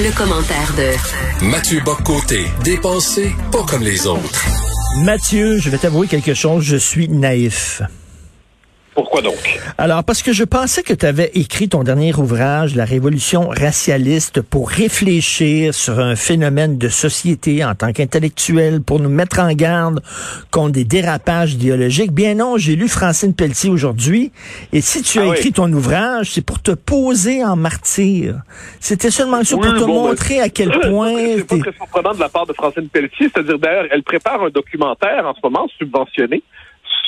Le commentaire de Mathieu Boccoté, dépensé pas comme les autres. Mathieu, je vais t'avouer quelque chose, je suis naïf. Pourquoi donc? Alors, parce que je pensais que tu avais écrit ton dernier ouvrage, La Révolution racialiste, pour réfléchir sur un phénomène de société en tant qu'intellectuel, pour nous mettre en garde contre des dérapages idéologiques. Bien non, j'ai lu Francine Pelletier aujourd'hui, et si tu as Ah oui. écrit ton ouvrage, c'est pour te poser en martyr. C'était seulement ça, Oui, pour te bon, ben, montrer à quel point... C'est pas très surprenant de la part de Francine Pelletier, c'est-à-dire d'ailleurs, elle prépare un documentaire en ce moment subventionné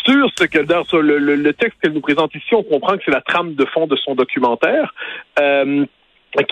sur ce que dans le- le texte qu'elle nous présente ici, on comprend que c'est la trame de fond de son documentaire. Euh,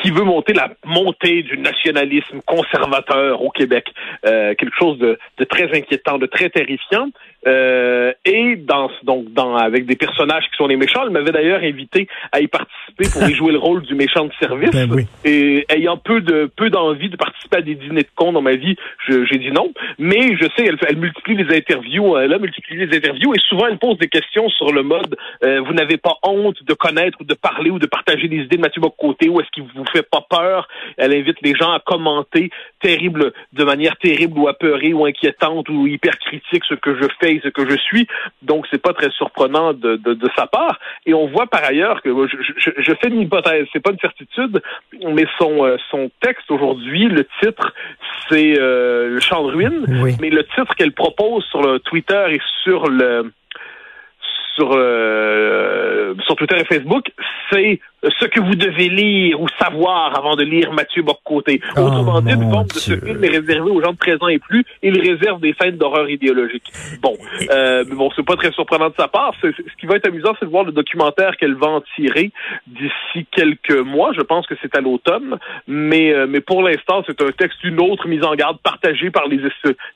qui veut monter la montée du nationalisme conservateur au Québec, Euh, quelque chose de, de très inquiétant, de très terrifiant. Euh, et dans donc dans avec des personnages qui sont les méchants, elle m'avait d'ailleurs invité à y participer pour y jouer le rôle du méchant de service. Ben oui. Et ayant peu de peu d'envie de participer à des dîners de cons dans ma vie, j'ai dit non. Mais je sais, elle, elle multiplie les interviews, elle a multiplié les interviews et souvent elle pose des questions sur le mode euh, vous n'avez pas honte de connaître ou de parler ou de partager des idées de Mathieu Bocoté ou est-ce qu'il vous fait pas peur Elle invite les gens à commenter terrible de manière terrible ou apeurée ou inquiétante ou hyper critique ce que je fais et ce que je suis. Donc c'est pas très surprenant de, de, de sa part. Et on voit par ailleurs que je, je, je fais une hypothèse, c'est pas une certitude, mais son euh, son texte aujourd'hui, le titre, c'est euh, le champ de ruine. Oui. Mais le titre qu'elle propose sur le Twitter et sur le sur euh, sur Twitter et Facebook, c'est ce que vous devez lire ou savoir avant de lire Mathieu Boccoté. Oh, Autrement dit, une mon forme de ce film est réservé aux gens de 13 ans et plus. Il réserve des scènes d'horreur idéologique. Bon, euh, mais bon, c'est pas très surprenant de sa part. Ce qui va être amusant, c'est de voir le documentaire qu'elle va en tirer d'ici quelques mois. Je pense que c'est à l'automne, mais euh, mais pour l'instant, c'est un texte d'une autre mise en garde partagée par les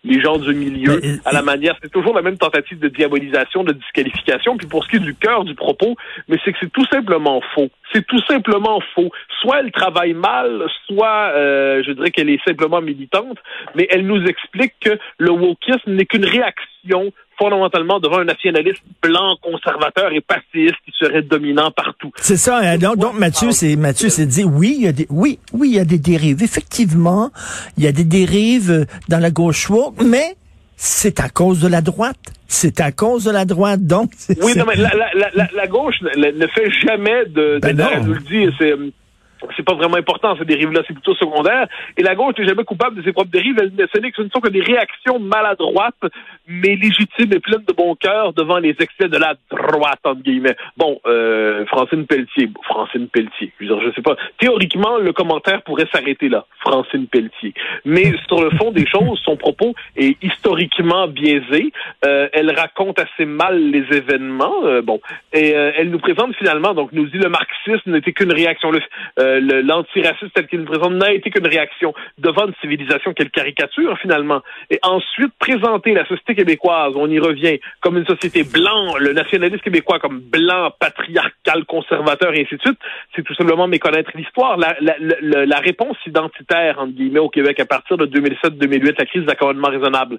les gens du milieu Mais, euh, à la manière. C'est toujours la même tentative de diabolisation, de disqualification. Puis pour ce qui est du cœur du propos, mais c'est que c'est tout simplement faux. C'est tout simplement faux. Soit elle travaille mal, soit euh, je dirais qu'elle est simplement militante, mais elle nous explique que le wokisme n'est qu'une réaction fondamentalement devant un nationaliste blanc, conservateur et pacifiste qui serait dominant partout. C'est ça. hein. Donc, donc, Mathieu, c'est Mathieu, c'est dit oui, il y a des oui, oui, il y a des dérives. Effectivement, il y a des dérives dans la gauche woke, mais c'est à cause de la droite. C'est à cause de la droite. Donc, c'est- Oui, non, mais la, la, la, la- gauche ne, ne fait jamais de... Ben non. elle nous le dit, c'est... C'est pas vraiment important, ces dérives-là, c'est plutôt secondaire. Et la gauche n'est jamais coupable de ses propres dérives. Elle, ce ce ne sont que des réactions maladroites, mais légitimes et pleines de bon cœur devant les excès de la droite, entre guillemets. Bon, euh, Francine Pelletier. Bon, Francine Pelletier. Je veux dire, je sais pas. Théoriquement, le commentaire pourrait s'arrêter là. Francine Pelletier. Mais sur le fond des choses, son propos est historiquement biaisé. Euh, elle raconte assez mal les événements. Euh, bon, et euh, elle nous présente finalement, donc nous dit le marxisme n'était qu'une réaction, le, le- l'antiracisme tel qu'il nous présente n'a été qu'une réaction devant une civilisation qu'elle caricature finalement. Et ensuite présenter la société québécoise, on y revient, comme une société blanc, le nationalisme québécois comme blanc, patriarcal, conservateur et ainsi de suite, c'est tout simplement méconnaître l'histoire. La, réponse identitaire, entre guillemets, au Québec à partir de 2007-2008, la crise d'accommodement raisonnable,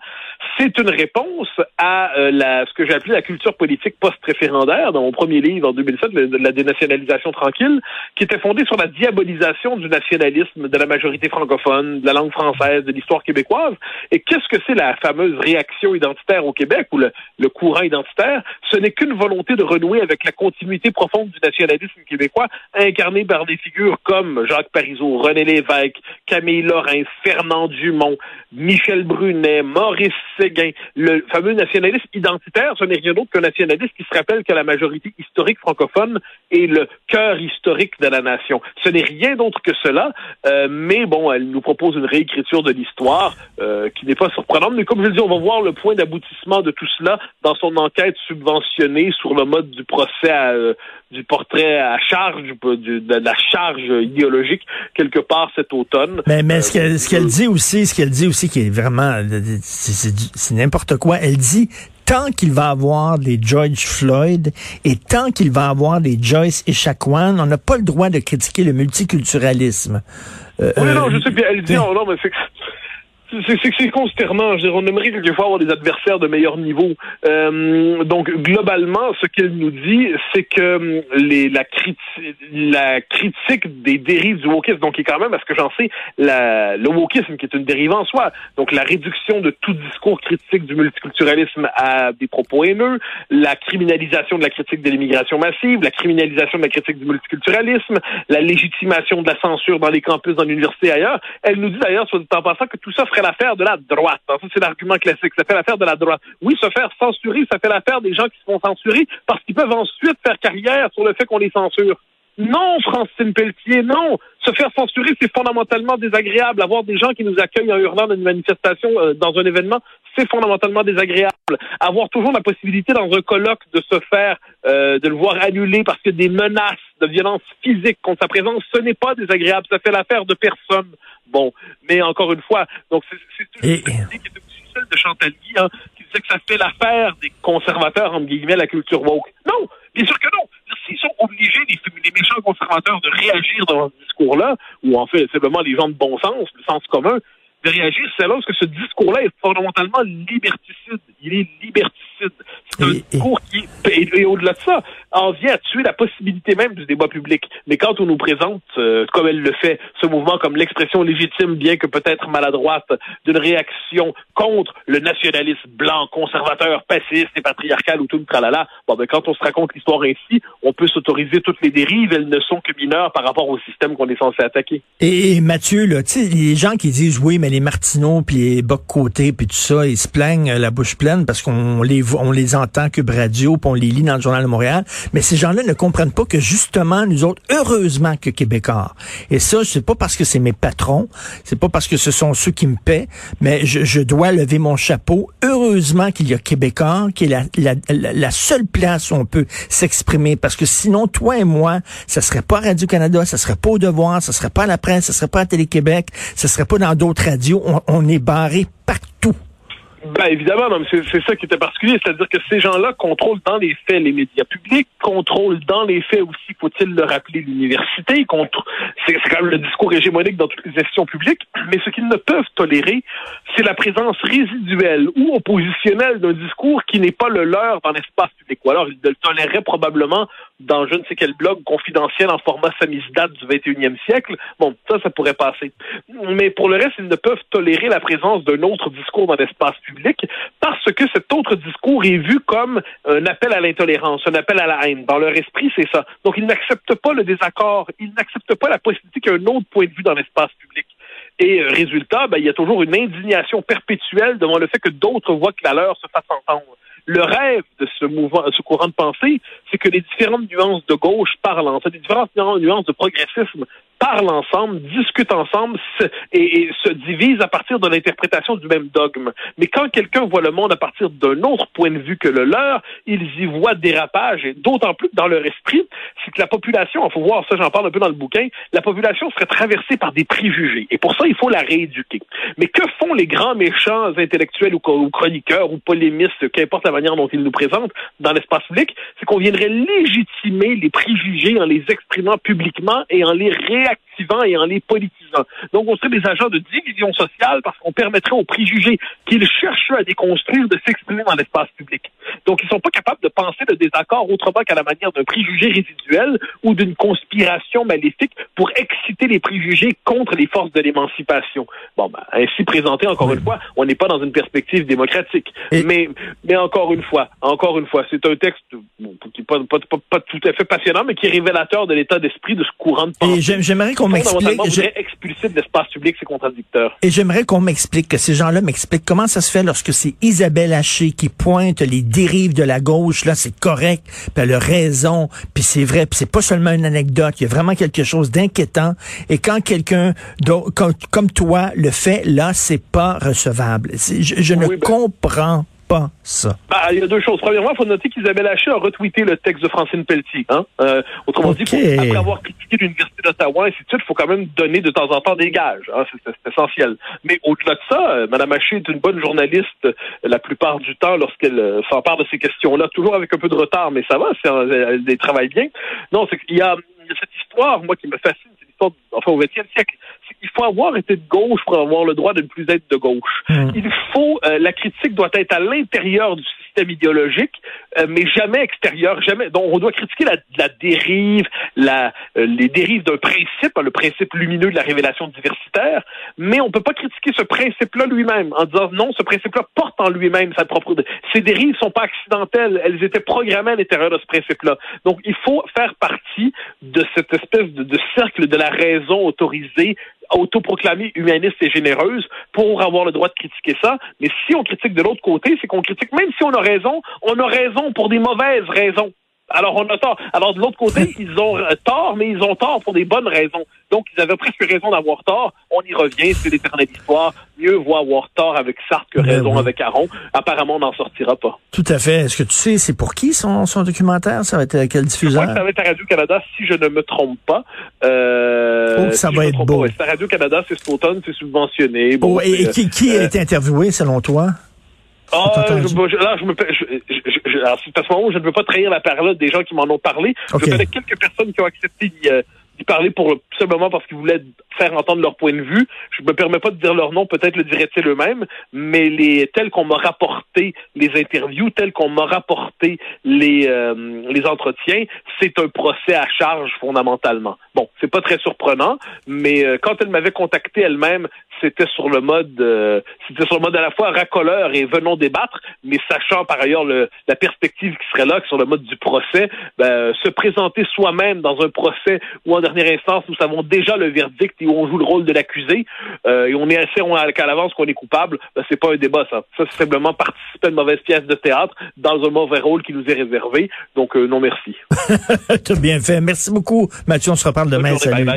c'est une réponse à euh, ce que j'ai appelé la culture politique post-référendaire dans mon premier livre en 2007, le- la dénationalisation tranquille, qui était fondée sur la diabolisation du nationalisme de la majorité francophone, de la langue française, de l'histoire québécoise. Et qu'est-ce que c'est la fameuse réaction identitaire au Québec ou le, le courant identitaire? Ce n'est qu'une volonté de renouer avec la continuité profonde du nationalisme québécois, incarné par des figures comme Jacques Parizeau, René Lévesque, Camille Lorrain, Fernand Dumont, Michel Brunet, Maurice Séguin, le fameux nationaliste identitaire, ce n'est rien d'autre qu'un nationaliste qui se rappelle que la majorité historique francophone est le cœur historique de la nation. Ce n'est rien d'autre que cela, euh, mais bon, elle nous propose une réécriture de l'histoire euh, qui n'est pas surprenante, mais comme je le dis, on va voir le point d'aboutissement de tout cela dans son enquête subventionnée sur le mode du procès à, euh, du portrait à charge, du- de la charge idéologique quelque part cet automne. Mais, mais ce qu'elle qu'elle dit aussi, ce qu'elle dit aussi qui est vraiment, c'est n'importe quoi. Elle dit tant qu'il va avoir des George Floyd et tant qu'il va avoir des Joyce Echaquan, on n'a pas le droit de critiquer le multiculturalisme. Euh, Oui, euh, non, je sais, puis elle dit, t'sais. non, non, mais c'est consternant. Je on aimerait quelquefois avoir des adversaires de meilleur niveau. Euh, donc, globalement, ce qu'elle nous dit, c'est que hum, les, la, la critique des dérives du wokisme, donc qui est quand même, à ce que j'en sais, la, le wokisme qui est une dérive en soi, donc la réduction de tout discours critique du multiculturalisme à des propos haineux, la criminalisation de la critique de l'immigration massive, la criminalisation de la critique du multiculturalisme, la légitimation de la censure dans les campus, dans l'université ailleurs. Elle nous dit d'ailleurs, soit en passant, que tout ça ferait l'affaire de la droite. C'est l'argument classique. Ça fait l'affaire de la droite. Oui, se faire censurer, ça fait l'affaire des gens qui se font censurer parce qu'ils peuvent ensuite faire carrière sur le fait qu'on les censure. Non, Francine Pelletier, non. Se faire censurer, c'est fondamentalement désagréable. Avoir des gens qui nous accueillent en hurlant dans une manifestation, euh, dans un événement, c'est fondamentalement désagréable. Avoir toujours la possibilité dans un colloque de se faire, euh, de le voir annulé parce que des menaces de violence physique contre sa présence, ce n'est pas désagréable. Ça fait l'affaire de personne. Bon, mais encore une fois, donc c'est une idée qui est de Chantal Guy, hein, qui disait que ça fait l'affaire des conservateurs, entre guillemets, la culture woke. Non, bien sûr que non. S'ils sont obligés, les, les, méchants conservateurs, de réagir dans ce discours-là, ou en fait, simplement les gens de bon sens, le sens commun, de réagir, c'est parce que ce discours-là est fondamentalement liberticide. Il est liberticide. C'est un discours qui, et, au-delà de ça, en vient à tuer la possibilité même du débat public. Mais quand on nous présente, euh, comme elle le fait, ce mouvement comme l'expression légitime, bien que peut-être maladroite, d'une réaction contre le nationalisme blanc, conservateur, pacifiste et patriarcal ou tout le tralala, bon, ben, quand on se raconte l'histoire ainsi, on peut s'autoriser toutes les dérives. Elles ne sont que mineures par rapport au système qu'on est censé attaquer. Et, Mathieu, là, les gens qui disent, oui, mais les Martineaux puis les Boc-Côté puis tout ça, ils se plaignent euh, la bouche pleine parce qu'on les, on les entend Cube Radio puis on les lit dans le Journal de Montréal. Mais ces gens-là ne comprennent pas que justement, nous autres, heureusement que Québécois. Et ça, c'est pas parce que c'est mes patrons, c'est pas parce que ce sont ceux qui me paient, mais je, je dois lever mon chapeau. Heureusement qu'il y a Québécois, qui est la, la, seule place où on peut s'exprimer. Parce que sinon, toi et moi, ça serait pas Radio-Canada, ça serait pas au devoir, ça serait pas à la presse, ça serait pas à Télé-Québec, ça serait pas dans d'autres radios on, est barré partout. Ben évidemment, c'est ça qui était particulier, c'est-à-dire que ces gens-là contrôlent dans les faits les médias publics, contrôlent dans les faits aussi, faut-il le rappeler, l'université, c'est quand même le discours hégémonique dans toutes les institutions publiques, mais ce qu'ils ne peuvent tolérer, c'est la présence résiduelle ou oppositionnelle d'un discours qui n'est pas le leur dans l'espace public. Ou alors ils le toléreraient probablement dans je ne sais quel blog confidentiel en format samizdat du 21e siècle. Bon, ça, ça pourrait passer. Mais pour le reste, ils ne peuvent tolérer la présence d'un autre discours dans l'espace public parce que cet autre discours est vu comme un appel à l'intolérance, un appel à la haine. Dans leur esprit, c'est ça. Donc, ils n'acceptent pas le désaccord, ils n'acceptent pas la possibilité qu'il y ait un autre point de vue dans l'espace public. Et euh, résultat, ben, il y a toujours une indignation perpétuelle devant le fait que d'autres voient que la leur se fasse entendre. Le rêve de ce mouvement, ce courant de pensée, c'est que les différentes nuances de gauche parlent, en fait, les différentes nuances de progressisme parlent ensemble, discutent ensemble et, se divisent à partir de l'interprétation du même dogme. Mais quand quelqu'un voit le monde à partir d'un autre point de vue que le leur, ils y voient dérapage. Et d'autant plus que dans leur esprit, c'est que la population, il faut voir ça, j'en parle un peu dans le bouquin, la population serait traversée par des préjugés. Et pour ça, il faut la rééduquer. Mais que font les grands méchants intellectuels ou, chroniqueurs ou polémistes, qu'importe la manière dont ils nous présentent dans l'espace public, c'est qu'on viendrait légitimer les préjugés en les exprimant publiquement et en les réactivant activant et en les politisant. Donc, on serait des agents de division sociale parce qu'on permettrait aux préjugés qu'ils cherchent à déconstruire de s'exprimer dans l'espace public. Donc, ils sont pas capables de penser le désaccord autrement qu'à la manière d'un préjugé résiduel ou d'une conspiration maléfique pour exciter les préjugés contre les forces de l'émancipation. Bon, ben, ainsi présenté, encore une fois, on n'est pas dans une perspective démocratique. Mais, mais encore une fois, encore une fois, c'est un texte qui n'est pas, pas, pas, tout à fait passionnant, mais qui est révélateur de l'état d'esprit de ce courant de pensée. j'aimerais qu'on m'explique. expulser de l'espace public, c'est contradicteur. Et j'aimerais qu'on m'explique, que ces gens-là m'expliquent comment ça se fait lorsque c'est Isabelle Haché qui pointe les dérives de la gauche, là, c'est correct, puis elle a raison, puis c'est vrai, puis c'est pas seulement une anecdote, il y a vraiment quelque chose d'inquiétant. Et quand quelqu'un comme, comme, toi le fait, là, c'est pas recevable. Je, je ne ben comprends ça? Bah, il y a deux choses. Premièrement, il faut noter qu'Isabelle Haché a retweeté le texte de Francine Pelletier. Hein? Euh, autrement dit, après avoir critiqué l'Université d'Ottawa, ainsi de suite, il faut quand même donner de temps en temps des gages. Hein? C'est essentiel. Mais au-delà de ça, euh, Mme Haché est une bonne journaliste euh, la plupart du temps lorsqu'elle s'empare de ces questions-là, toujours avec un peu de retard, mais ça va, elle, elle travaille bien. Non, c'est qu'il y a cette histoire, moi, qui me fascine, c'est l'histoire, enfin, au XXe siècle, qu'il faut avoir été de gauche pour avoir le droit de ne plus être de gauche. Hmm. Il faut, euh, la critique doit être à l'intérieur du système idéologique, euh, mais jamais extérieur, jamais. Donc, on doit critiquer la, la dérive, la, euh, les dérives d'un principe, hein, le principe lumineux de la révélation diversitaire, mais on peut pas critiquer ce principe-là lui-même en disant non, ce principe-là porte en lui-même sa propre. Ces dérives sont pas accidentelles, elles étaient programmées à l'intérieur de ce principe-là. Donc, il faut faire partie de cette espèce de, de cercle de la raison autorisée autoproclamée humaniste et généreuse pour avoir le droit de critiquer ça. Mais si on critique de l'autre côté, c'est qu'on critique, même si on a raison, on a raison pour des mauvaises raisons. Alors, on a tort. Alors, de l'autre côté, ils ont tort, mais ils ont tort pour des bonnes raisons. Donc, ils avaient presque raison d'avoir tort. On y revient, c'est l'éternelle histoire. Mieux vaut avoir tort avec Sartre que ben raison avec Aron. Apparemment, on n'en sortira pas. Tout à fait. Est-ce que tu sais, c'est pour qui son, son documentaire? Ça va être à quel diffuseur? ça va être à Radio-Canada, si je ne me trompe pas. Euh, oh, ça va être beau. C'est à Radio-Canada, c'est cet automne, c'est subventionné. oh, et, qui, qui a euh, été interviewé, selon toi? Ah, je, là, je me, je, alors, c'est à ce moment où je ne veux pas trahir la parole des gens qui m'en ont parlé. Je connais quelques personnes qui ont accepté d'y, euh, parler pour simplement parce qu'ils voulaient faire entendre leur point de vue. Je me permets pas de dire leur nom, peut-être le diraient-ils eux-mêmes, mais les tels qu'on m'a rapporté les interviews, tels qu'on m'a rapporté les euh, les entretiens, c'est un procès à charge fondamentalement. Bon, c'est pas très surprenant, mais euh, quand elle m'avait contacté elle-même, c'était sur le mode euh, c'était sur le mode à la fois racoleur et venons débattre, mais sachant par ailleurs le, la perspective qui serait là, que sur le mode du procès, ben, se présenter soi-même dans un procès où en dernière instance nous savons déjà le verdict et où on joue le rôle de l'accusé euh, et on est assez on, à l'avance qu'on est coupable, ben, c'est pas un débat ça. Ça c'est simplement participer à une mauvaise pièce de théâtre dans un mauvais rôle qui nous est réservé. Donc non merci. T'as bien fait. Merci beaucoup, Mathieu. On se reparle demain. Salut.